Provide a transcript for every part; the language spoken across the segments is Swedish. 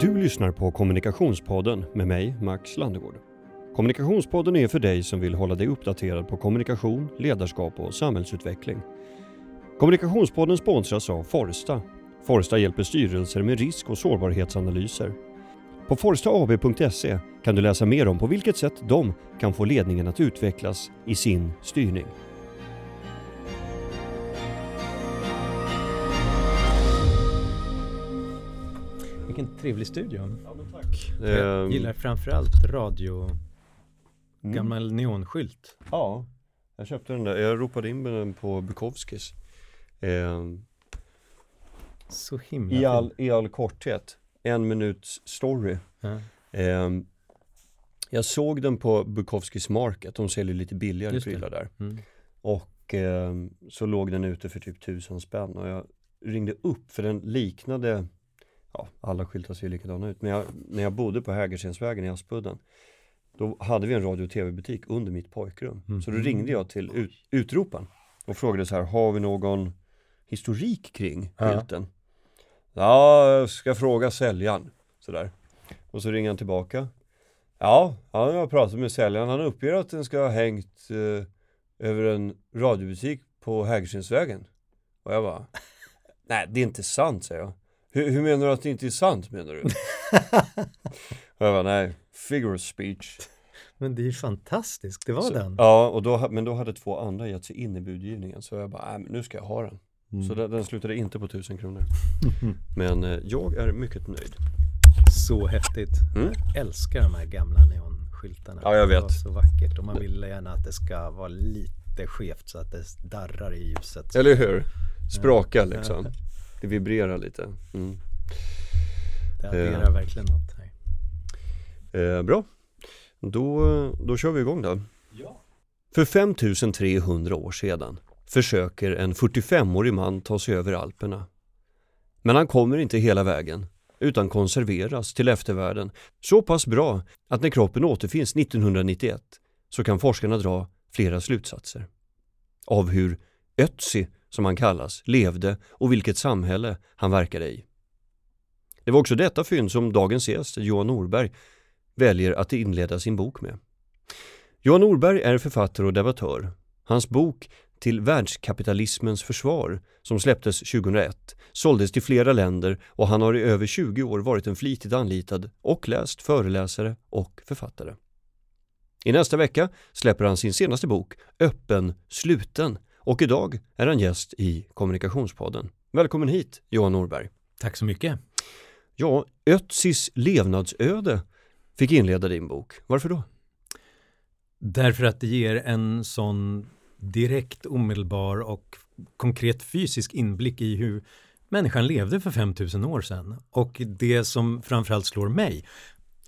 Du lyssnar på Kommunikationspodden med mig, Max Landegård. Kommunikationspodden är för dig som vill hålla dig uppdaterad på kommunikation, ledarskap och samhällsutveckling. Kommunikationspodden sponsras av Forsta. Forsta hjälper styrelser med risk och sårbarhetsanalyser. På forstaab.se kan du läsa mer om på vilket sätt de kan få ledningen att utvecklas i sin styrning. Vilken trevlig studio. Ja, men tack. Jag Ehm, gillar framförallt radio, mm. gammal neonskylt. Ja, jag köpte den där. Jag ropade in den på Bukowskis. Ehm, Så himla I all. I all korthet, en minuts story. Ja. Ehm, jag såg den på Bukowskis Market, de säljer lite billigare prylar där. Mm. Och ehm, så låg den ute för typ tusen spänn och jag ringde upp för den liknade, ja alla skyltar ser ju likadana ut, men jag, när jag bodde på Hägerstensvägen i Aspudden då hade vi en radio och tv-butik under mitt pojkrum. Mm. Så då ringde jag till ut, utropan och frågade så här, har vi någon historik kring skylten? Ja, jag ska fråga säljaren. Sådär. Och så ringer han tillbaka. Ja, jag har pratat med säljaren. Han uppger att den ska ha hängt eh, över en radiobutik på Hägerstensvägen. Och jag bara, nej det är inte sant säger jag. Hur, hur menar du att det inte är sant menar du? jag bara, nej, figure of speech. Men det är ju fantastiskt, det var Så, den. Ja, och då, men då hade två andra gett sig in i budgivningen. Så jag bara, nej nu ska jag ha den. Mm. Så den, den slutade inte på tusen kronor. Men eh, jag är mycket nöjd. Så häftigt. Mm. Jag älskar de här gamla neonskyltarna. Ja, jag Det vet. var så vackert och man vill gärna att det ska vara lite skevt så att det darrar i ljuset. Eller hur? Sprakar liksom. Det vibrerar lite. Mm. Det adderar verkligen något. Här. Eh, bra. Då, då kör vi igång då. Ja. För 5300 år sedan försöker en 45-årig man ta sig över Alperna. Men han kommer inte hela vägen utan konserveras till eftervärlden så pass bra att när kroppen återfinns 1991 så kan forskarna dra flera slutsatser. Av hur Ötzi, som han kallas, levde och vilket samhälle han verkade i. Det var också detta fynd som dagens gäst, Johan Norberg, väljer att inleda sin bok med. Johan Norberg är författare och debattör. Hans bok Till världskapitalismens försvar, som släpptes 2001, såldes till flera länder och han har i över 20 år varit en flitigt anlitad och läst föreläsare och författare. I nästa vecka släpper han sin senaste bok Öppen sluten och idag är han gäst i Kommunikationspodden. Välkommen hit Johan Norberg. Tack så mycket. Ja, Ötzis levnadsöde fick inleda din bok. Varför då? Därför att det ger en sån direkt, omedelbar och konkret fysisk inblick i hur människan levde för 5000 år sedan. Och det som framförallt slår mig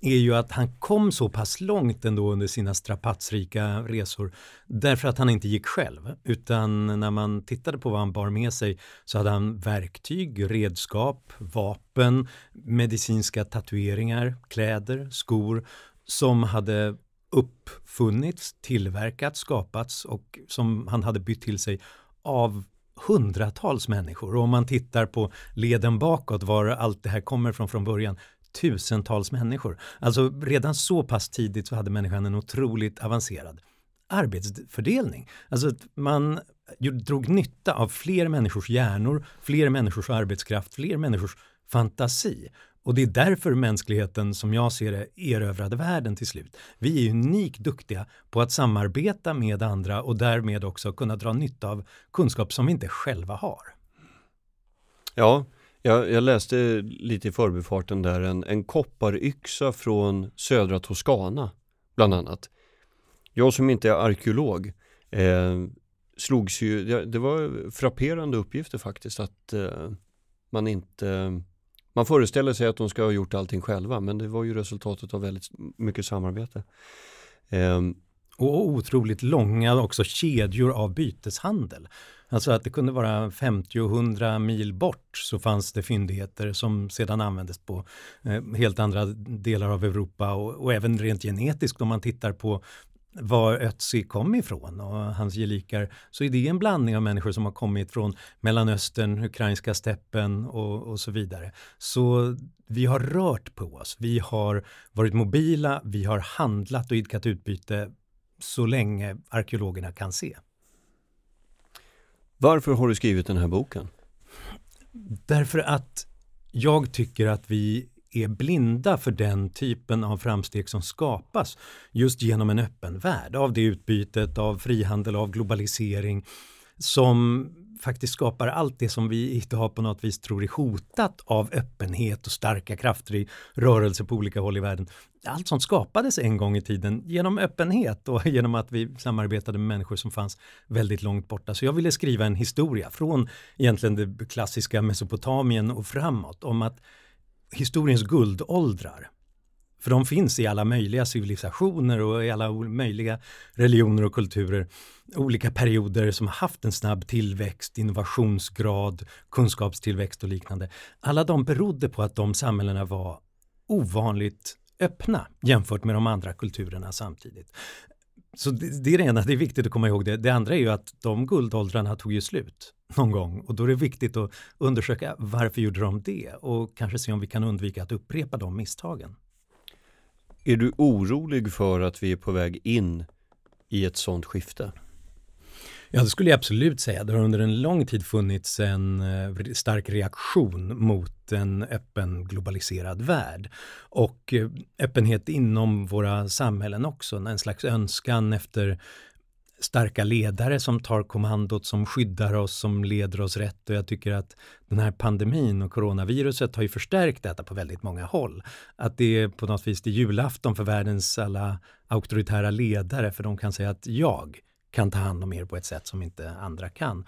är ju att han kom så pass långt ändå under sina strapatsrika resor därför att han inte gick själv utan när man tittade på vad han bar med sig så hade han verktyg, redskap, vapen, medicinska tatueringar, kläder, skor som hade uppfunnits, tillverkats, skapats och som han hade bytt till sig av hundratals människor. Och om man tittar på leden bakåt, var allt det här kommer från från början, tusentals människor. Alltså redan så pass tidigt så hade människan en otroligt avancerad arbetsfördelning. Alltså att man drog nytta av fler människors hjärnor, fler människors arbetskraft, fler människors fantasi. Och det är därför mänskligheten, som jag ser det, erövrade världen till slut. Vi är unikt duktiga på att samarbeta med andra och därmed också kunna dra nytta av kunskap som vi inte själva har. Ja, jag, jag läste lite i förbifarten där en, en kopparyxa från södra Toscana bland annat. Jag som inte är arkeolog eh, slogs ju, det, det var frapperande uppgifter faktiskt att eh, man inte man föreställer sig att de ska ha gjort allting själva men det var ju resultatet av väldigt mycket samarbete. Eh, Och otroligt långa också kedjor av byteshandel. Alltså att det kunde vara 50-100 mil bort så fanns det fyndigheter som sedan användes på eh, helt andra delar av Europa och, och även rent genetiskt om man tittar på var Ötzi kom ifrån och hans gelikar så är det en blandning av människor som har kommit från Mellanöstern, ukrainska steppen och, och så vidare. Så vi har rört på oss, vi har varit mobila, vi har handlat och idkat utbyte så länge arkeologerna kan se. Varför har du skrivit den här boken? Därför att jag tycker att vi är blinda för den typen av framsteg som skapas just genom en öppen värld, av det utbytet, av frihandel, av globalisering som faktiskt skapar allt det som vi idag på något vis tror är hotat av öppenhet och starka krafter i rörelse på olika håll i världen. Allt sånt skapades en gång i tiden genom öppenhet och genom att vi samarbetade med människor som fanns väldigt långt borta. Så jag ville skriva en historia från egentligen det klassiska Mesopotamien och framåt om att historiens guldåldrar. För de finns i alla möjliga civilisationer och i alla möjliga religioner och kulturer. Olika perioder som har haft en snabb tillväxt, innovationsgrad, kunskapstillväxt och liknande. Alla de berodde på att de samhällena var ovanligt öppna jämfört med de andra kulturerna samtidigt. Så det, det är det ena, det är viktigt att komma ihåg det. Det andra är ju att de guldåldrarna tog ju slut någon gång och då är det viktigt att undersöka varför gjorde de det och kanske se om vi kan undvika att upprepa de misstagen. Är du orolig för att vi är på väg in i ett sådant skifte? Ja, det skulle jag absolut säga. Det har under en lång tid funnits en eh, stark reaktion mot en öppen globaliserad värld. Och eh, öppenhet inom våra samhällen också, en slags önskan efter starka ledare som tar kommandot, som skyddar oss, som leder oss rätt. Och jag tycker att den här pandemin och coronaviruset har ju förstärkt detta på väldigt många håll. Att det är på något vis det julafton för världens alla auktoritära ledare, för de kan säga att jag kan ta hand om er på ett sätt som inte andra kan.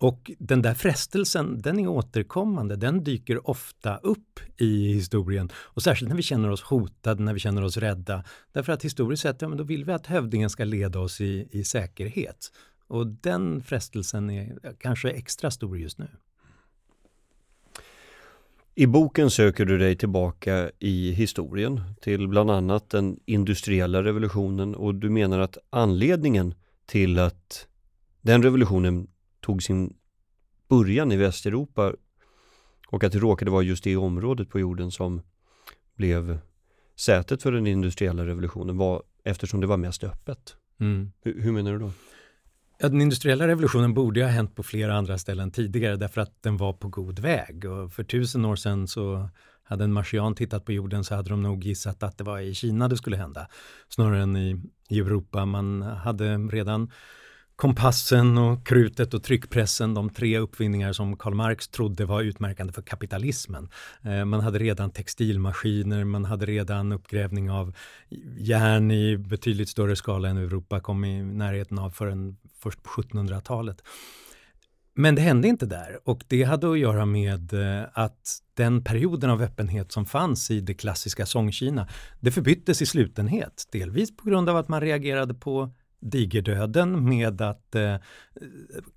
Och den där frestelsen, den är återkommande, den dyker ofta upp i historien. Och särskilt när vi känner oss hotade, när vi känner oss rädda. Därför att historiskt sett, ja, men då vill vi att hövdingen ska leda oss i, i säkerhet. Och den frestelsen är kanske extra stor just nu. I boken söker du dig tillbaka i historien till bland annat den industriella revolutionen och du menar att anledningen till att den revolutionen tog sin början i Västeuropa och att det råkade vara just det området på jorden som blev sätet för den industriella revolutionen var eftersom det var mest öppet. Mm. Hur, hur, menar du då? Ja, den industriella revolutionen borde ha hänt på flera andra ställen tidigare därför att den var på god väg. Och för tusen år sedan så hade en marsian tittat på jorden så hade de nog gissat att det var i Kina det skulle hända snarare än i, i Europa. Man hade redan kompassen och krutet och tryckpressen, de tre uppfinningar som Karl Marx trodde var utmärkande för kapitalismen. Eh, man hade redan textilmaskiner, man hade redan uppgrävning av järn i betydligt större skala än Europa kom i närheten av förrän först på 1700-talet. Men det hände inte där och det hade att göra med eh, att den perioden av öppenhet som fanns i det klassiska Songkina, det förbyttes i slutenhet. Delvis på grund av att man reagerade på digerdöden med att eh,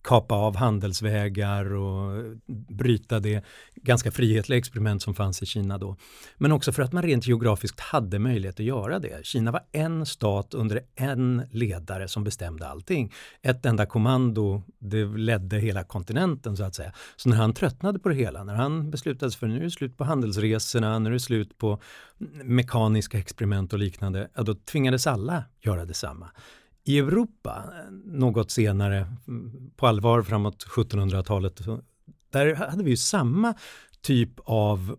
kapa av handelsvägar och bryta det ganska frihetliga experiment som fanns i Kina då. Men också för att man rent geografiskt hade möjlighet att göra det. Kina var en stat under en ledare som bestämde allting. Ett enda kommando, det ledde hela kontinenten så att säga. Så när han tröttnade på det hela, när han beslutade sig för nu är det slut på handelsresorna, nu är det slut på mekaniska experiment och liknande, ja, då tvingades alla göra detsamma. I Europa, något senare, mm, på allvar framåt 1700-talet, där hade vi ju samma typ av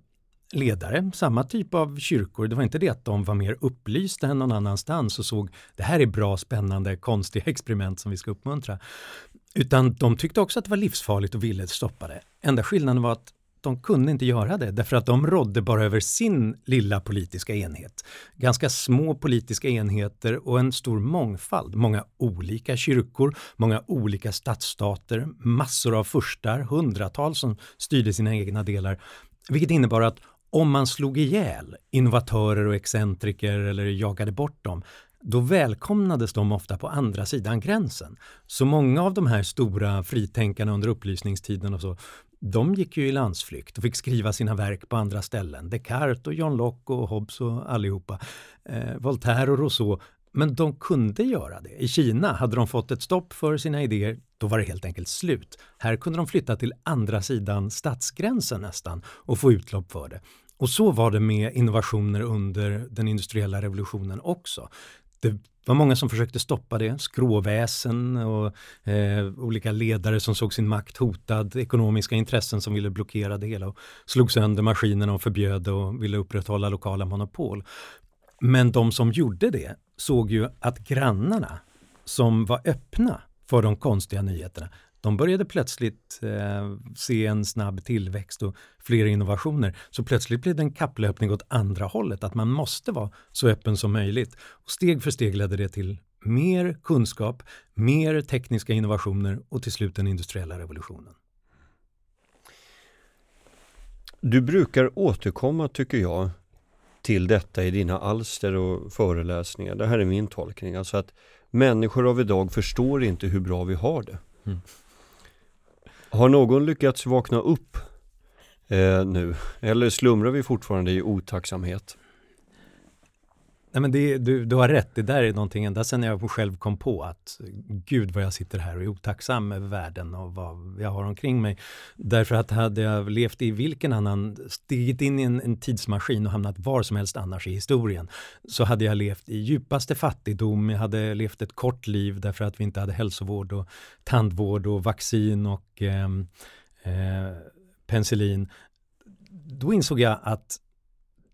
ledare, samma typ av kyrkor. Det var inte det att de var mer upplysta än någon annanstans och såg det här är bra, spännande, konstiga experiment som vi ska uppmuntra. Utan de tyckte också att det var livsfarligt och ville stoppa det. Enda skillnaden var att de kunde inte göra det därför att de rådde bara över sin lilla politiska enhet. Ganska små politiska enheter och en stor mångfald. Många olika kyrkor, många olika stadsstater, massor av furstar, hundratals som styrde sina egna delar. Vilket innebar att om man slog ihjäl innovatörer och excentriker eller jagade bort dem, då välkomnades de ofta på andra sidan gränsen. Så många av de här stora fritänkarna under upplysningstiden och så, de gick ju i landsflykt och fick skriva sina verk på andra ställen. Descartes och John Locke och Hobbes och allihopa. Eh, Voltaire och Rousseau Men de kunde göra det. I Kina hade de fått ett stopp för sina idéer, då var det helt enkelt slut. Här kunde de flytta till andra sidan stadsgränsen nästan och få utlopp för det. Och så var det med innovationer under den industriella revolutionen också. Det var många som försökte stoppa det, skråväsen och eh, olika ledare som såg sin makt hotad, ekonomiska intressen som ville blockera det hela och slog sönder maskinerna och förbjöd och ville upprätthålla lokala monopol. Men de som gjorde det såg ju att grannarna som var öppna för de konstiga nyheterna, de började plötsligt eh, se en snabb tillväxt och fler innovationer. Så plötsligt blev det en kapplöpning åt andra hållet, att man måste vara så öppen som möjligt. Och steg för steg ledde det till mer kunskap, mer tekniska innovationer och till slut den industriella revolutionen. Du brukar återkomma, tycker jag, till detta i dina alster och föreläsningar. Det här är min tolkning. Alltså att människor av idag förstår inte hur bra vi har det. Mm. Har någon lyckats vakna upp eh, nu? Eller slumrar vi fortfarande i otacksamhet? Nej, men det, du, du har rätt, det där är någonting ända sedan jag själv kom på att gud vad jag sitter här och är otacksam över världen och vad jag har omkring mig. Därför att hade jag levt i vilken annan, stigit in i en, en tidsmaskin och hamnat var som helst annars i historien, så hade jag levt i djupaste fattigdom, jag hade levt ett kort liv därför att vi inte hade hälsovård och tandvård och vaccin och eh, eh, penicillin. Då insåg jag att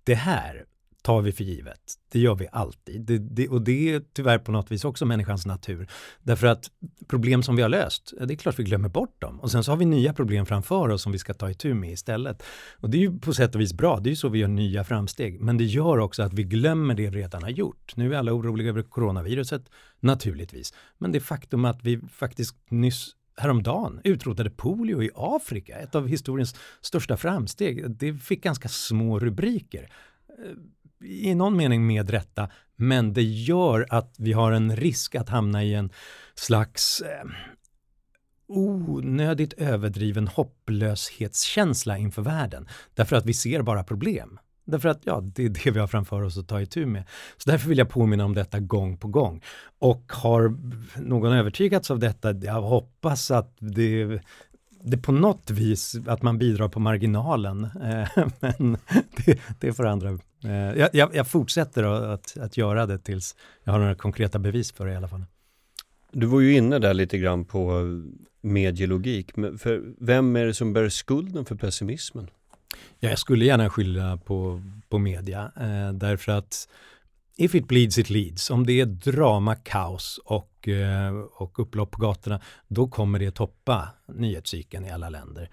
det här tar vi för givet. Det gör vi alltid. Det, det, och det är tyvärr på något vis också människans natur. Därför att problem som vi har löst, det är klart vi glömmer bort dem. Och sen så har vi nya problem framför oss som vi ska ta itu med istället. Och det är ju på sätt och vis bra, det är ju så vi gör nya framsteg. Men det gör också att vi glömmer det vi redan har gjort. Nu är alla oroliga över coronaviruset, naturligtvis. Men det faktum att vi faktiskt nyss häromdagen utrotade polio i Afrika, ett av historiens största framsteg. Det fick ganska små rubriker i någon mening med rätta, men det gör att vi har en risk att hamna i en slags eh, onödigt överdriven hopplöshetskänsla inför världen. Därför att vi ser bara problem. Därför att ja, det är det vi har framför oss att ta itu med. Så därför vill jag påminna om detta gång på gång. Och har någon övertygats av detta, jag hoppas att det det på något vis att man bidrar på marginalen. Eh, men det, det får andra. Eh, jag, jag, fortsätter att, att göra det tills jag har några konkreta bevis för det i alla fall. Du var ju inne där lite grann på medielogik. Men för vem är det som bär skulden för pessimismen? Ja, jag skulle gärna skylla på, på media eh, därför att if it bleeds it leads. Om det är drama, kaos och, eh, och upplopp på gatorna, då kommer det toppa nyhetscykeln i alla länder.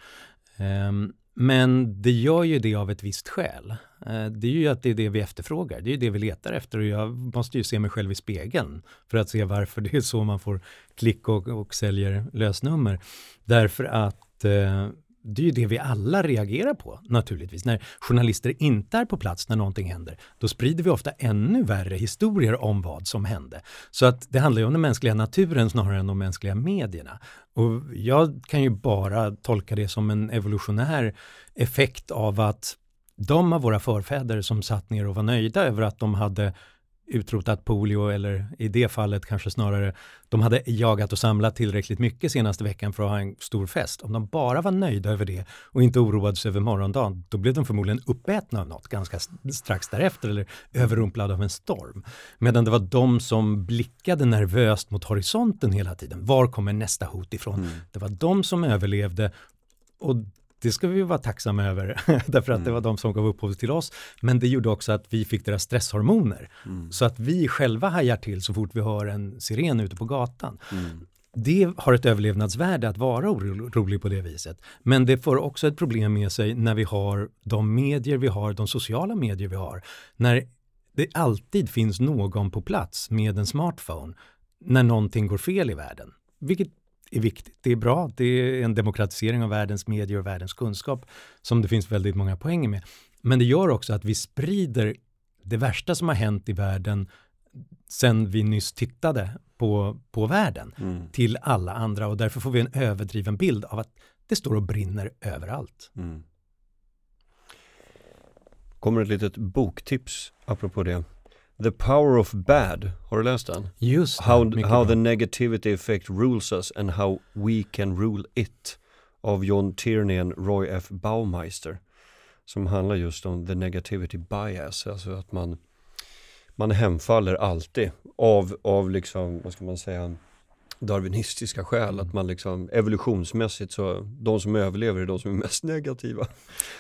Ehm, men det gör ju det av ett visst skäl. Eh, det är ju att det är det vi efterfrågar, det är ju det vi letar efter och jag måste ju se mig själv i spegeln för att se varför det är så man får klick och, och säljer lösnummer. Därför att eh, det är ju det vi alla reagerar på naturligtvis. När journalister inte är på plats när någonting händer, då sprider vi ofta ännu värre historier om vad som hände. Så att det handlar ju om den mänskliga naturen snarare än de mänskliga medierna. Och jag kan ju bara tolka det som en evolutionär effekt av att de av våra förfäder som satt ner och var nöjda över att de hade utrotat polio eller i det fallet kanske snarare de hade jagat och samlat tillräckligt mycket senaste veckan för att ha en stor fest. Om de bara var nöjda över det och inte oroade sig över morgondagen, då blev de förmodligen uppätna av något ganska strax därefter eller överrumplade av en storm. Medan det var de som blickade nervöst mot horisonten hela tiden. Var kommer nästa hot ifrån? Mm. Det var de som överlevde och det ska vi vara tacksamma över, därför att mm. det var de som gav upphov till oss. Men det gjorde också att vi fick deras stresshormoner. Mm. Så att vi själva hajar till så fort vi hör en siren ute på gatan. Mm. Det har ett överlevnadsvärde att vara orolig på det viset. Men det får också ett problem med sig när vi har de medier vi har, de sociala medier vi har. När det alltid finns någon på plats med en smartphone när någonting går fel i världen. Vilket är viktigt. Det är bra. Det är en demokratisering av världens medier och världens kunskap som det finns väldigt många poänger med. Men det gör också att vi sprider det värsta som har hänt i världen sen vi nyss tittade på, på världen mm. till alla andra och därför får vi en överdriven bild av att det står och brinner överallt. Mm. Kommer ett litet boktips apropå det. The Power of Bad, har du läst den? Just det, How, how the negativity effect rules us and how we can rule it av John Tierney och Roy F. Baumeister. Som handlar just om the negativity bias, alltså att man, man hemfaller alltid av, av liksom, vad ska man säga, darwinistiska skäl. Att man liksom evolutionsmässigt så, de som överlever är de som är mest negativa.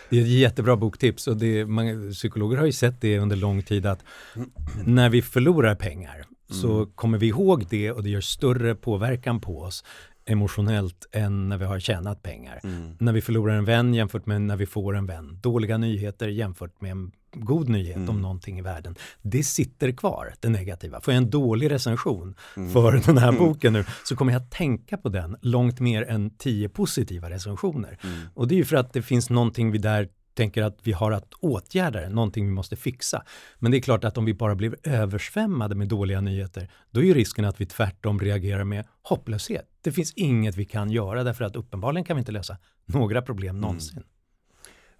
Det är ett jättebra boktips och det, man, psykologer har ju sett det under lång tid att när vi förlorar pengar så Mm. kommer vi ihåg det och det gör större påverkan på oss emotionellt än när vi har tjänat pengar. När vi förlorar en vän jämfört med när vi får en vän. Dåliga nyheter jämfört med en god nyhet Mm. om någonting i världen. Det sitter kvar, det negativa. Får jag en dålig recension Mm. för den här boken nu så kommer jag tänka på den långt mer än tio positiva recensioner. Mm. Och det är ju för att det finns någonting vi där tänker att vi har att åtgärda det, någonting vi måste fixa. Men det är klart att om vi bara blir översvämmade med dåliga nyheter, då är ju risken att vi tvärtom reagerar med hopplöshet. Det finns inget vi kan göra därför att uppenbarligen kan vi inte lösa några problem någonsin.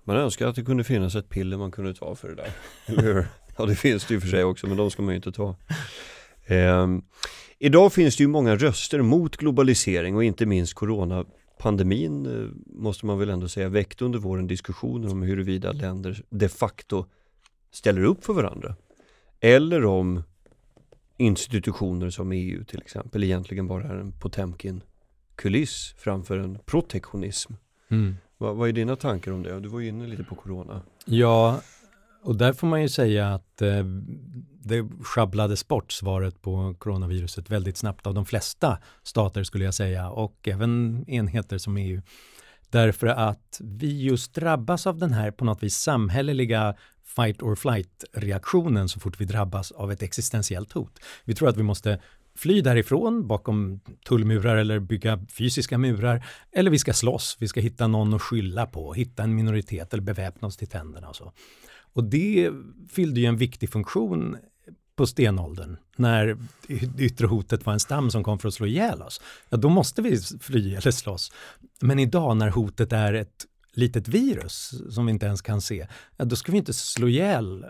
Man önskar att det kunde finnas ett piller man kunde ta för det där. Eller hur? Ja, det finns det ju för sig också, men de ska man ju inte ta. Ehm, idag finns det ju många röster mot globalisering och inte minst coronapandemin eh, måste man väl ändå säga väckte under våren diskussioner om huruvida länder de facto ställer upp för varandra. Eller om institutioner som EU till exempel egentligen bara är en Potemkin-kuliss framför en protektionism. Mm. Vad, vad är dina tankar om det? Du var ju inne lite på corona. Ja, och där får man ju säga att eh, det sjabblades bort svaret på coronaviruset väldigt snabbt av de flesta stater skulle jag säga och även enheter som EU. Därför att vi just drabbas av den här på något vis samhälleliga fight or flight reaktionen så fort vi drabbas av ett existentiellt hot. Vi tror att vi måste fly därifrån bakom tullmurar eller bygga fysiska murar. Eller vi ska slåss, vi ska hitta någon att skylla på, hitta en minoritet eller beväpna oss till tänderna och så. Och det fyllde ju en viktig funktion på stenåldern när det yttre hotet var en stam som kom för att slå ihjäl oss. Ja, då måste vi fly eller slåss. Men idag när hotet är ett litet virus som vi inte ens kan se, ja, då ska vi inte slå ihjäl eh,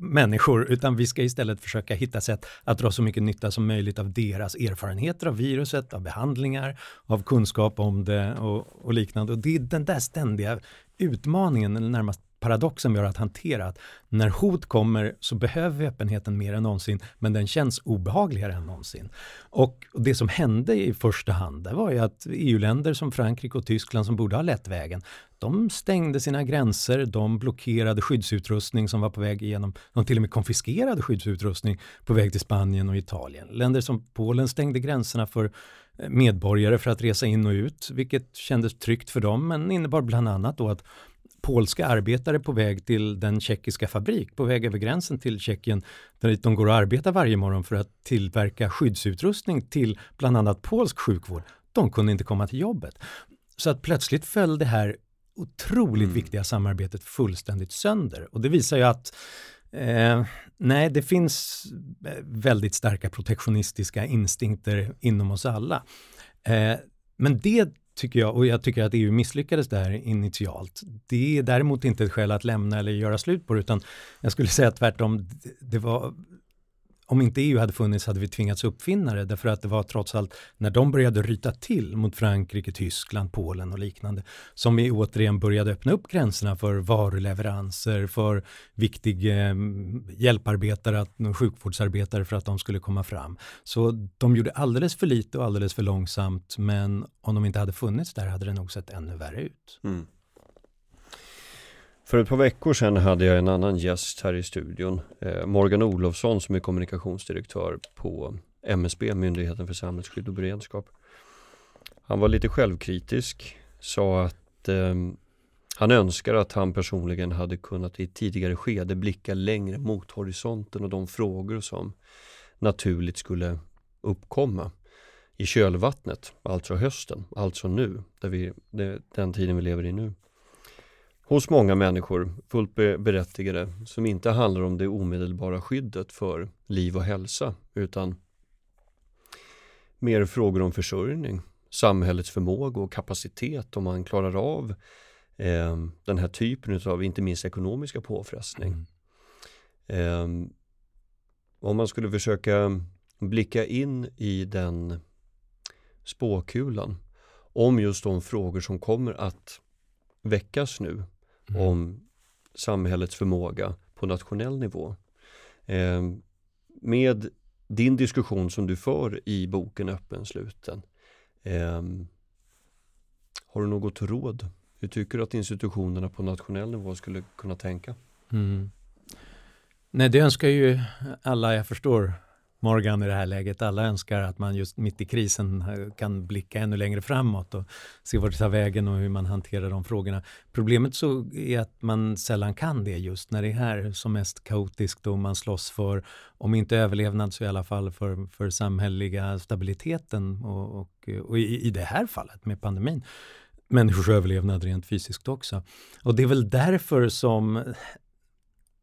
människor utan vi ska istället försöka hitta sätt att dra så mycket nytta som möjligt av deras erfarenheter av viruset, av behandlingar, av kunskap om det och, och liknande. Och det är den där ständiga utmaningen, eller närmast paradoxen vi har att hantera. Att när hot kommer så behöver vi öppenheten mer än någonsin, men den känns obehagligare än någonsin. Och det som hände i första hand, det var ju att EU-länder som Frankrike och Tyskland som borde ha lett vägen, de stängde sina gränser, de blockerade skyddsutrustning som var på väg igenom, de till och med konfiskerade skyddsutrustning på väg till Spanien och Italien. Länder som Polen stängde gränserna för eh, medborgare för att resa in och ut, vilket kändes tryggt för dem, men innebar bland annat då att polska arbetare på väg till den tjeckiska fabrik, på väg över gränsen till Tjeckien, där de går och arbetar varje morgon för att tillverka skyddsutrustning till bland annat polsk sjukvård. De kunde inte komma till jobbet. Så att plötsligt föll det här otroligt Mm. viktiga samarbetet fullständigt sönder. Och det visar ju att Eh, nej, det finns eh, väldigt starka protektionistiska instinkter inom oss alla. Eh, men det tycker jag, och jag tycker att EU misslyckades där initialt. Det är däremot inte ett skäl att lämna eller göra slut på det, utan jag skulle säga tvärtom, det- var om inte EU hade funnits hade vi tvingats uppfinna det, därför att det var trots allt när de började ryta till mot Frankrike, Tyskland, Polen och liknande, som vi återigen började öppna upp gränserna för varuleveranser, för viktig eh, hjälparbetare, att, sjukvårdsarbetare för att de skulle komma fram. Så de gjorde alldeles för lite och alldeles för långsamt, men om de inte hade funnits där hade det nog sett ännu värre ut. Mm. För ett par veckor sedan hade jag en annan gäst här i studion. Eh, Morgan Olofsson som är kommunikationsdirektör på MSB, Myndigheten för samhällsskydd och beredskap. Han var lite självkritisk, sa att eh, han önskar att han personligen hade kunnat i ett tidigare skede blicka längre mot horisonten och de frågor som naturligt skulle uppkomma i kölvattnet, alltså hösten, alltså nu, där vi, den tiden vi lever i nu. Hos många människor, fullt be- berättigade, som inte handlar om det omedelbara skyddet för liv och hälsa, utan mer frågor om försörjning, samhällets förmåga och kapacitet om man klarar av eh, den här typen av, inte minst ekonomiska påfrestning. Mm. Eh, om man skulle försöka blicka in i den spåkulan om just de frågor som kommer att väckas nu mm. om samhällets förmåga på nationell nivå. Eh, med din diskussion som du för i boken Öppen sluten. Eh, har du något råd? Hur tycker du att institutionerna på nationell nivå skulle kunna tänka? Mm. Nej, det önskar ju alla jag förstår Morgan i det här läget. Alla önskar att man just mitt i krisen eh, kan blicka ännu längre framåt och se vart det tar vägen och hur man hanterar de frågorna. Problemet så är att man sällan kan det just när det är här som mest kaotiskt och man slåss för, om inte överlevnad så i alla fall för, för samhälleliga stabiliteten och, och, och i, i det här fallet med pandemin människors överlevnad rent fysiskt också. Och det är väl därför som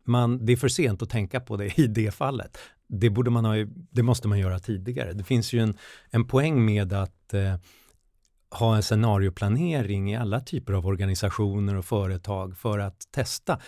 man, det är för sent att tänka på det i det fallet. Det, borde man ha, det måste man göra tidigare. Det finns ju en, en poäng med att eh, ha en scenarioplanering i alla typer av organisationer och företag för att testa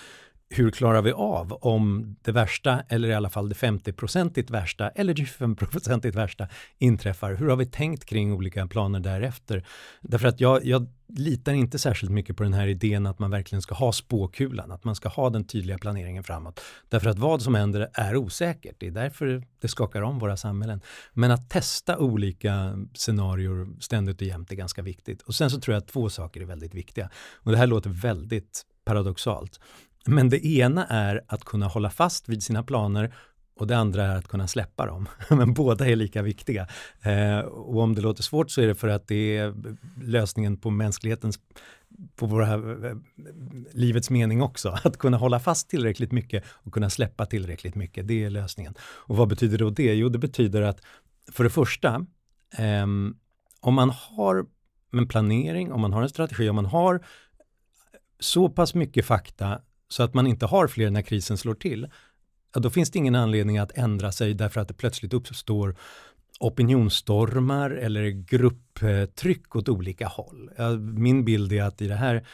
hur klarar vi av om det värsta, eller i alla fall det 50-procentigt värsta, eller 25-procentigt värsta inträffar? Hur har vi tänkt kring olika planer därefter? Därför att jag, jag litar inte särskilt mycket på den här idén att man verkligen ska ha spåkulan, att man ska ha den tydliga planeringen framåt. Därför att vad som händer är osäkert, det är därför det skakar om våra samhällen. Men att testa olika scenarier ständigt och jämt är ganska viktigt. Och sen så tror jag att två saker är väldigt viktiga. Och det här låter väldigt paradoxalt. Men det ena är att kunna hålla fast vid sina planer och det andra är att kunna släppa dem. Men båda är lika viktiga. Eh, och om det låter svårt så är det för att det är lösningen på mänsklighetens, på våra, eh, livets mening också. Att kunna hålla fast tillräckligt mycket och kunna släppa tillräckligt mycket, det är lösningen. Och vad betyder då det? Jo, det betyder att för det första, eh, om man har en planering, om man har en strategi, om man har så pass mycket fakta så att man inte har fler när krisen slår till, ja, då finns det ingen anledning att ändra sig därför att det plötsligt uppstår opinionsstormar eller grupptryck åt olika håll. Min bild är att i det här,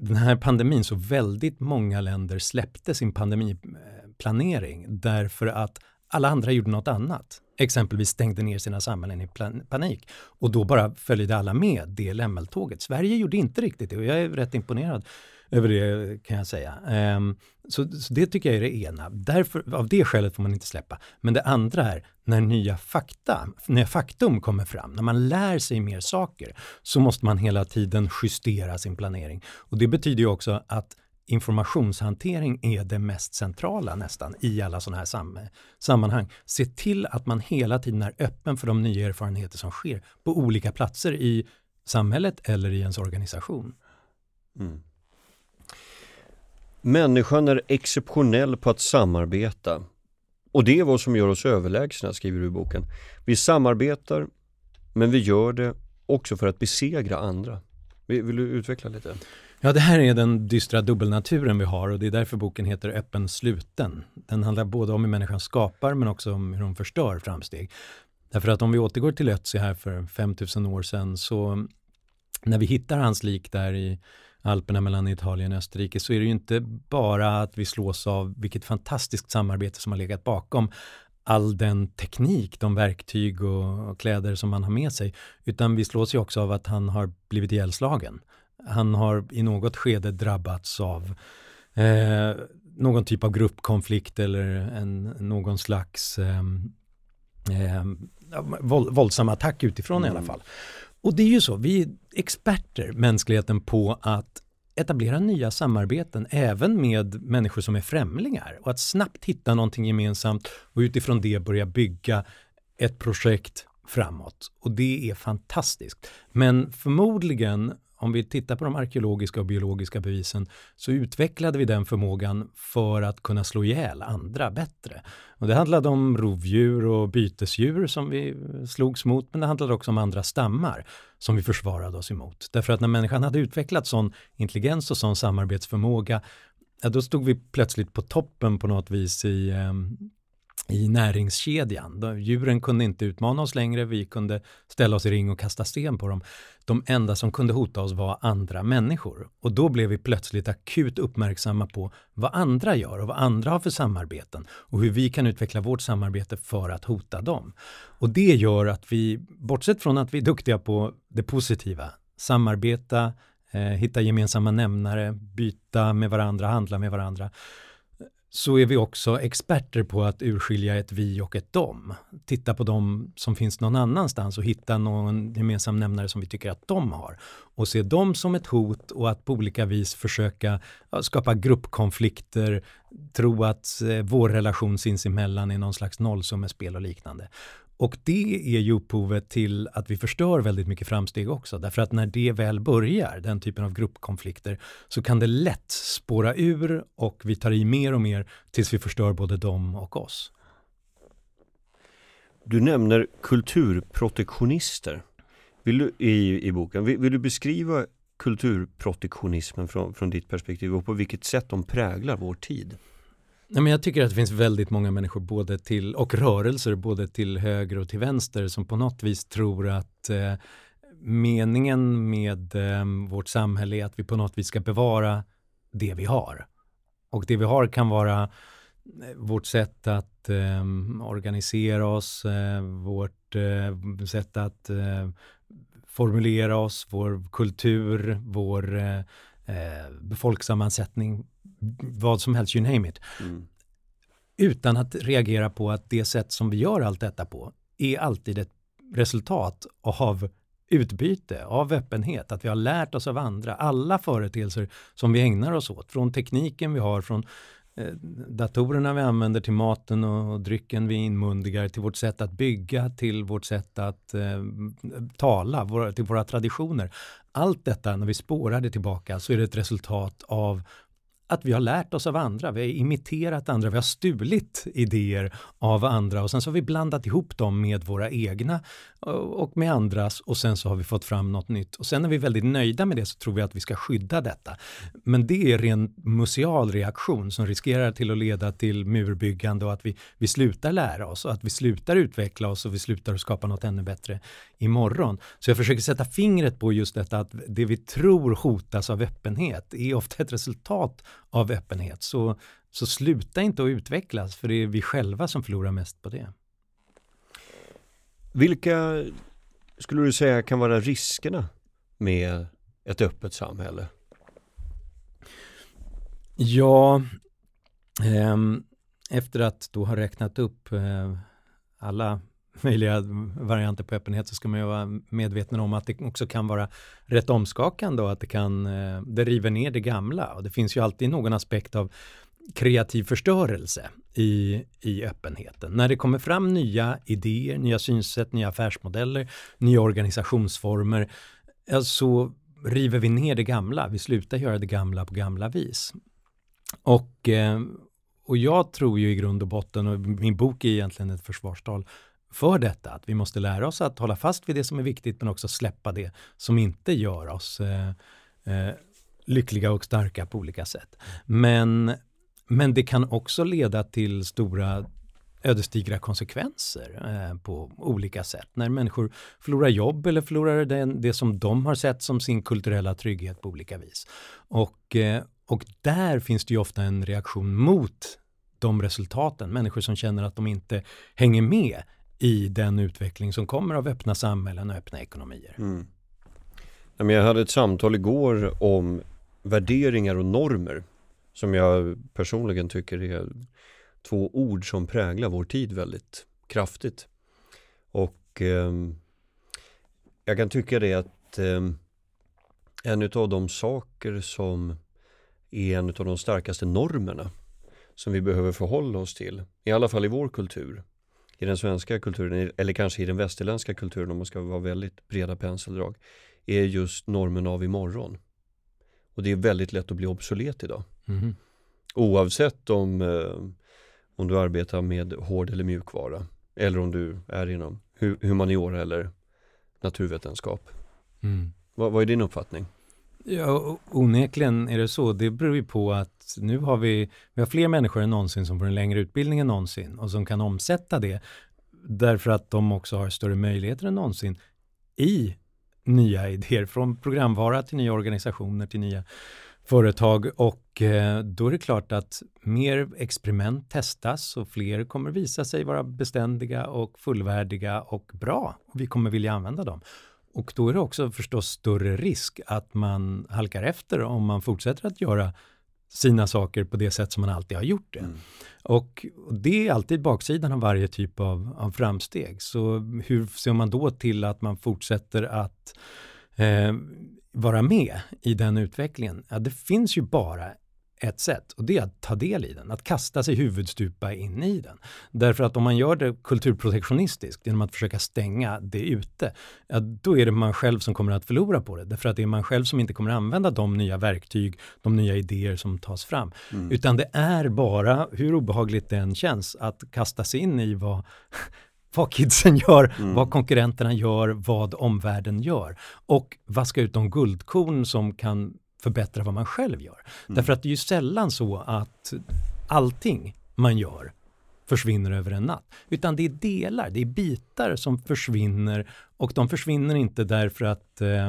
den här pandemin så väldigt många länder släppte sin pandemiplanering därför att alla andra gjorde något annat. Exempelvis stängde ner sina samhällen i panik. Och då bara följde alla med det lämmeltåget. Sverige gjorde inte riktigt det och jag är rätt imponerad över det kan jag säga. Um, så, så, det tycker jag är det ena. Därför, av det skälet får man inte släppa. Men det andra är när nya fakta, när faktum kommer fram, när man lär sig mer saker, så måste man hela tiden justera sin planering. Och det betyder ju också att informationshantering är det mest centrala nästan i alla sådana här sam sammanhang. Se till att man hela tiden är öppen för de nya erfarenheter som sker på olika platser i samhället eller i ens organisation. Mm. Människan är exceptionell på att samarbeta. Och det är vad som gör oss överlägsna, skriver du i boken. Vi samarbetar, men vi gör det också för att besegra andra. Vill du utveckla lite? Ja, det här är den dystra dubbelnaturen vi har och det är därför boken heter Öppen sluten. Den handlar både om hur människan skapar men också om hur hon förstör framsteg. Därför att om vi återgår till Ötzi här för 5000 år sedan så när vi hittar hans lik där i Alperna mellan Italien och Österrike så är det ju inte bara att vi slås av vilket fantastiskt samarbete som har legat bakom all den teknik, de verktyg och, kläder som man har med sig, utan vi slås ju också av att han har blivit ihjälslagen. Han har i något skede drabbats av eh, någon typ av gruppkonflikt eller en, någon slags eh, eh, våldsam attack utifrån mm. i alla mm. fall. Och det är ju så, vi är experter, mänskligheten, på att etablera nya samarbeten även med människor som är främlingar och att snabbt hitta någonting gemensamt och utifrån det börja bygga ett projekt framåt. Och det är fantastiskt. Men förmodligen om vi tittar på de arkeologiska och biologiska bevisen så utvecklade vi den förmågan för att kunna slå ihjäl andra bättre. Och det handlade om rovdjur och bytesdjur som vi slogs mot, men det handlade också om andra stammar som vi försvarade oss emot. Därför att när människan hade utvecklat sån intelligens och sån samarbetsförmåga, ja, då stod vi plötsligt på toppen på något vis i, eh, i näringskedjan. Djuren kunde inte utmana oss längre, vi kunde ställa oss i ring och kasta sten på dem. De enda som kunde hota oss var andra människor. Och då blev vi plötsligt akut uppmärksamma på vad andra gör och vad andra har för samarbeten och hur vi kan utveckla vårt samarbete för att hota dem. Och det gör att vi, bortsett från att vi är duktiga på det positiva, samarbeta, eh, hitta gemensamma nämnare, byta med varandra, handla med varandra, så är vi också experter på att urskilja ett vi och ett dem. Titta på dem som finns någon annanstans och hitta någon gemensam nämnare som vi tycker att de har. Och se dem som ett hot och att på olika vis försöka skapa gruppkonflikter, tro att eh, vår relation sinsemellan är någon slags nollsummespel och liknande. Och det är ju upphovet till att vi förstör väldigt mycket framsteg också. Därför att när det väl börjar, den typen av gruppkonflikter, så kan det lätt spåra ur och vi tar i mer och mer tills vi förstör både dem och oss. Du nämner kulturprotektionister vill du, i, i boken. Vill, vill du beskriva kulturprotektionismen från, från ditt perspektiv och på vilket sätt de präglar vår tid? Nej, men jag tycker att det finns väldigt många människor både till, och rörelser både till höger och till vänster som på något vis tror att eh, meningen med eh, vårt samhälle är att vi på något vis ska bevara det vi har. Och det vi har kan vara eh, vårt sätt att eh, organisera oss, eh, vårt eh, sätt att eh, formulera oss, vår kultur, vår eh, befolkningssammansättning, vad som helst, you name it. Mm. Utan att reagera på att det sätt som vi gör allt detta på är alltid ett resultat av utbyte, av öppenhet, att vi har lärt oss av andra. Alla företeelser som vi ägnar oss åt, från tekniken vi har, från eh, datorerna vi använder till maten och, drycken vi inmundigar, till vårt sätt att bygga, till vårt sätt att eh, tala, våra, till våra traditioner. Allt detta, när vi spårar det tillbaka, så är det ett resultat av att vi har lärt oss av andra, vi har imiterat andra, vi har stulit idéer av andra och sen så har vi blandat ihop dem med våra egna och med andras och sen så har vi fått fram något nytt. Och sen när vi är väldigt nöjda med det så tror vi att vi ska skydda detta. Men det är ren museal reaktion som riskerar till att leda till murbyggande och att vi, vi slutar lära oss och att vi slutar utveckla oss och vi slutar skapa något ännu bättre imorgon. Så jag försöker sätta fingret på just detta att det vi tror hotas av öppenhet är ofta ett resultat av öppenhet. Så, så sluta inte att utvecklas för det är vi själva som förlorar mest på det. Vilka skulle du säga kan vara riskerna med ett öppet samhälle? Ja, eh, efter att då ha räknat upp eh, alla möjliga varianter på öppenhet så ska man ju vara medveten om att det också kan vara rätt omskakande och att det kan, eh, det river ner det gamla och det finns ju alltid någon aspekt av kreativ förstörelse i, i öppenheten. När det kommer fram nya idéer, nya synsätt, nya affärsmodeller, nya organisationsformer så river vi ner det gamla. Vi slutar göra det gamla på gamla vis. Och, eh, och jag tror ju i grund och botten, och min bok är egentligen ett försvarstal för detta, att vi måste lära oss att hålla fast vid det som är viktigt men också släppa det som inte gör oss eh, eh, lyckliga och starka på olika sätt. Men, men det kan också leda till stora ödesdigra konsekvenser eh, på olika sätt. När människor förlorar jobb eller förlorar den, det som de har sett som sin kulturella trygghet på olika vis. Och, eh, och där finns det ju ofta en reaktion mot de resultaten. Människor som känner att de inte hänger med i den utveckling som kommer av öppna samhällen och öppna ekonomier. Mm. Jag hade ett samtal igår om värderingar och normer som jag personligen tycker är två ord som präglar vår tid väldigt kraftigt. Och eh, jag kan tycka det att eh, en av de saker som är en av de starkaste normerna som vi behöver förhålla oss till, i alla fall i vår kultur, i den svenska kulturen, eller kanske i den västerländska kulturen om man ska vara väldigt breda penseldrag, är just normen av imorgon. Och det är väldigt lätt att bli obsolet idag. Mm. Oavsett om, eh, om du arbetar med hård eller mjukvara eller om du är inom humaniora eller naturvetenskap. Mm. Vad, vad är din uppfattning? Ja, onekligen är det så. Det beror ju på att nu har vi, vi har fler människor än någonsin som får en längre utbildning än någonsin och som kan omsätta det därför att de också har större möjligheter än någonsin i nya idéer, från programvara till nya organisationer till nya företag och eh, då är det klart att mer experiment testas och fler kommer visa sig vara beständiga och fullvärdiga och bra. Vi kommer vilja använda dem. Och då är det också förstås större risk att man halkar efter om man fortsätter att göra sina saker på det sätt som man alltid har gjort det. Mm. Och det är alltid baksidan av varje typ av, av framsteg. Så hur ser man då till att man fortsätter att eh, vara med i den utvecklingen? Ja, det finns ju bara ett sätt och det är att ta del i den, att kasta sig huvudstupa in i den. Därför att om man gör det kulturprotektionistiskt genom att försöka stänga det ute, ja, då är det man själv som kommer att förlora på det. Därför att det är man själv som inte kommer att använda de nya verktyg, de nya idéer som tas fram. Mm. Utan det är bara, hur obehagligt det än känns, att kasta sig in i vad vad kidsen gör, mm. vad konkurrenterna gör, vad omvärlden gör. Och vaska ut de guldkorn som kan förbättra vad man själv gör. Mm. Därför att det är ju sällan så att allting man gör försvinner över en natt. Utan det är delar, det är bitar som försvinner och de försvinner inte därför att eh,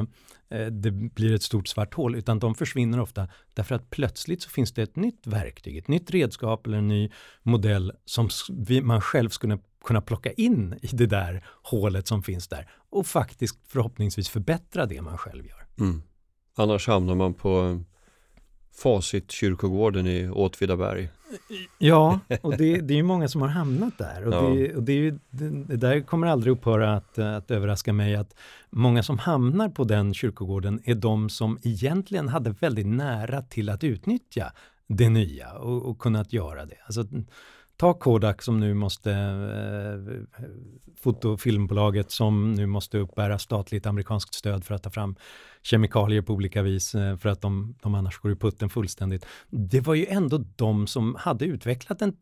eh det blir ett stort svart hål utan de försvinner ofta därför att plötsligt så finns det ett nytt verktyg, ett nytt redskap eller en ny modell som man själv skulle kunna plocka in i det där hålet som finns där och faktiskt förhoppningsvis förbättra det man själv gör. Mm. Annars hamnar man på Fasit-kyrkogården i Åtvidaberg. Ja, och det, det är ju många som har hamnat där. Och, ja. det, och det, är ju, det, där kommer aldrig upphöra att, att överraska mig att många som hamnar på den kyrkogården är de som egentligen hade väldigt nära till att utnyttja det nya och, och kunnat göra det. Alltså, ta Kodak som nu måste, eh, fotofilmbolaget som nu måste uppbära statligt amerikanskt stöd för att ta fram kemikalier på olika vis eh, för att de, de annars går i putten fullständigt. Det var ju ändå de som hade utvecklat en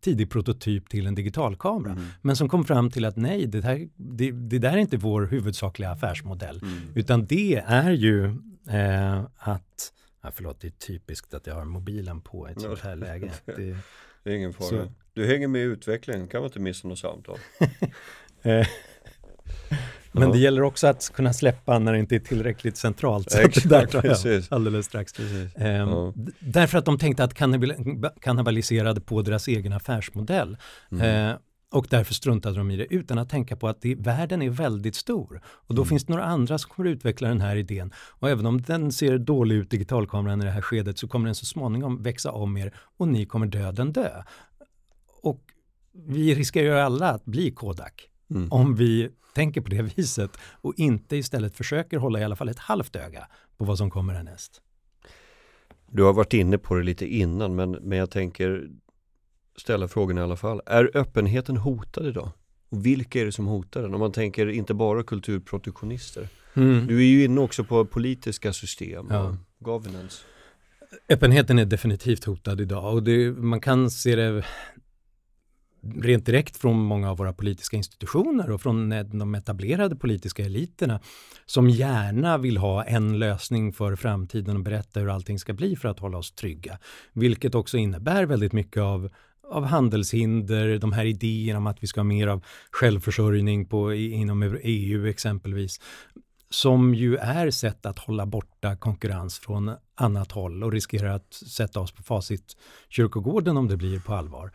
tidig prototyp till en digitalkamera, mm. men som kom fram till att nej, det, här, det, det där är inte vår huvudsakliga affärsmodell, mm. utan det är ju eh, att Ja, förlåt, det är typiskt att jag har mobilen på i ett sånt här läge. Det, det är ingen fara. Så. Du hänger med i utvecklingen, kan man inte missa något samtal. Eh, men ja. det gäller också att kunna släppa när det inte är tillräckligt centralt. Så Exakt, där tar jag alldeles strax. Ehm, ja. Därför att de tänkte att kannibaliserade på deras egen affärsmodell. Mm. Ehm, och därför struntade de i det utan att tänka på att det, världen är väldigt stor. Och då mm. finns det några andra som kommer utveckla den här idén. Och även om den ser dålig ut, digitalkameran i det här skedet, så kommer den så småningom växa om er och ni kommer döden dö. Och vi riskerar ju alla att bli Kodak. Mm. Om vi tänker på det viset och inte istället försöker hålla i alla fall ett halvt öga på vad som kommer härnäst. Du har varit inne på det lite innan men, men jag tänker ställa frågan i alla fall. Är öppenheten hotad idag? Och vilka är det som hotar den? Om man tänker inte bara kulturprotektionister. Mm. Du är ju inne också på politiska system och ja. governance. Öppenheten är definitivt hotad idag och det, man kan se det rent direkt från många av våra politiska institutioner och från de etablerade politiska eliterna som gärna vill ha en lösning för framtiden och berätta hur allting ska bli för att hålla oss trygga. Vilket också innebär väldigt mycket av av handelshinder, de här idéerna om att vi ska ha mer av självförsörjning på, inom EU exempelvis som ju är sätt att hålla borta konkurrens från annat håll och riskerar att sätta oss på facit kyrkogården om det blir på allvar.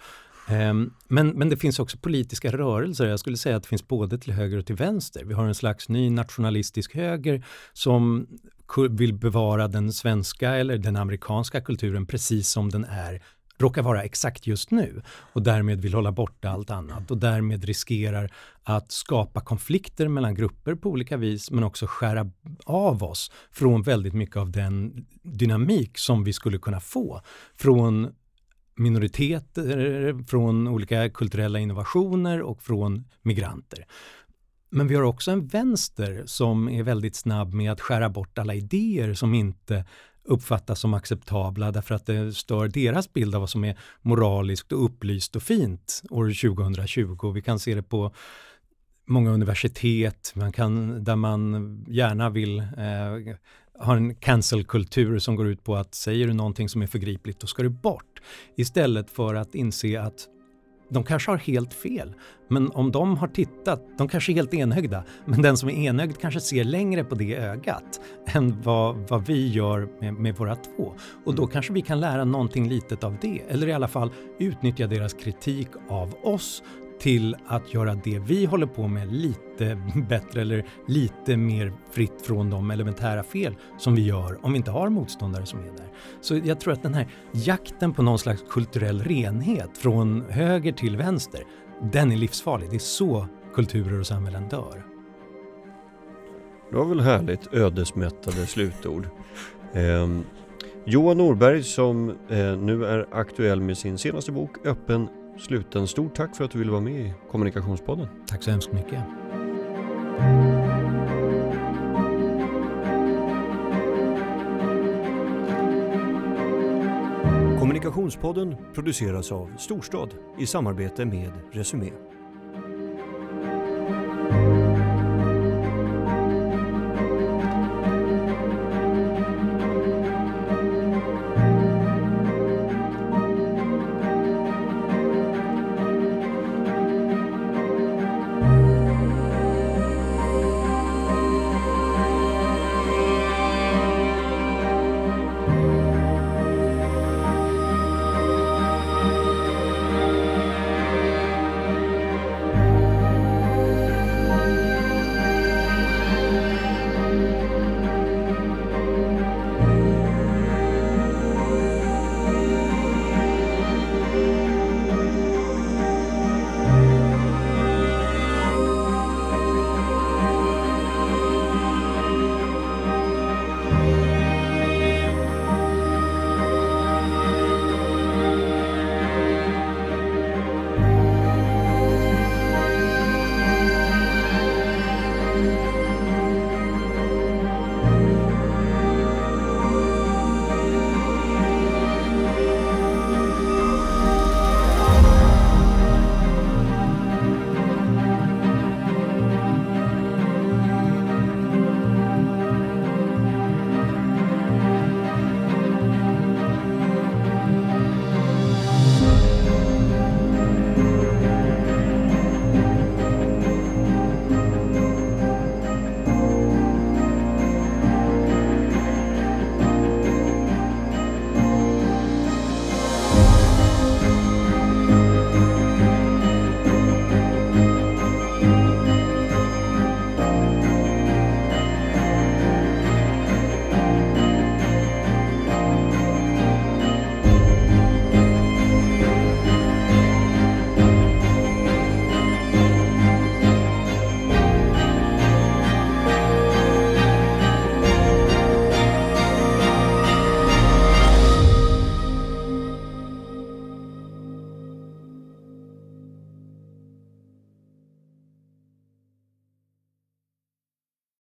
Ehm, men, men det finns också politiska rörelser. Jag skulle säga att det finns både till höger och till vänster. Vi har en slags ny nationalistisk höger som vill bevara den svenska eller den amerikanska kulturen precis som den är råkar vara exakt just nu och därmed vill hålla borta allt annat och därmed riskerar att skapa konflikter mellan grupper på olika vis men också skära av oss från väldigt mycket av den dynamik som vi skulle kunna få från minoriteter, från olika kulturella innovationer och från migranter. Men vi har också en vänster som är väldigt snabb med att skära bort alla idéer som inte uppfattas som acceptabla därför att det stör deras bild av vad som är moraliskt och upplyst och fint år 2020. Vi kan se det på många universitet, man kan, där man gärna vill eh, ha en cancelkultur som går ut på att säger du någonting som är förgripligt, då ska du bort. Istället för att inse att de kanske har helt fel, men om de har tittat, de kanske är helt enögda, men den som är enögd kanske ser längre på det ögat än vad, vad vi gör med, med våra två. Och då kanske vi kan lära någonting litet av det, eller i alla fall utnyttja deras kritik av oss till att göra det vi håller på med lite bättre eller lite mer fritt från de elementära fel som vi gör om vi inte har motståndare som är där. Så jag tror att den här jakten på någon slags kulturell renhet från höger till vänster, den är livsfarlig. Det är så kulturer och samhällen dör. Det var väl härligt ödesmättade slutord. Eh, Johan Norberg som eh, nu är aktuell med sin senaste bok Öppen sluten. Stort tack för att du ville vara med i Kommunikationspodden. Tack så hemskt mycket. Kommunikationspodden produceras av Storstad i samarbete med Resumé.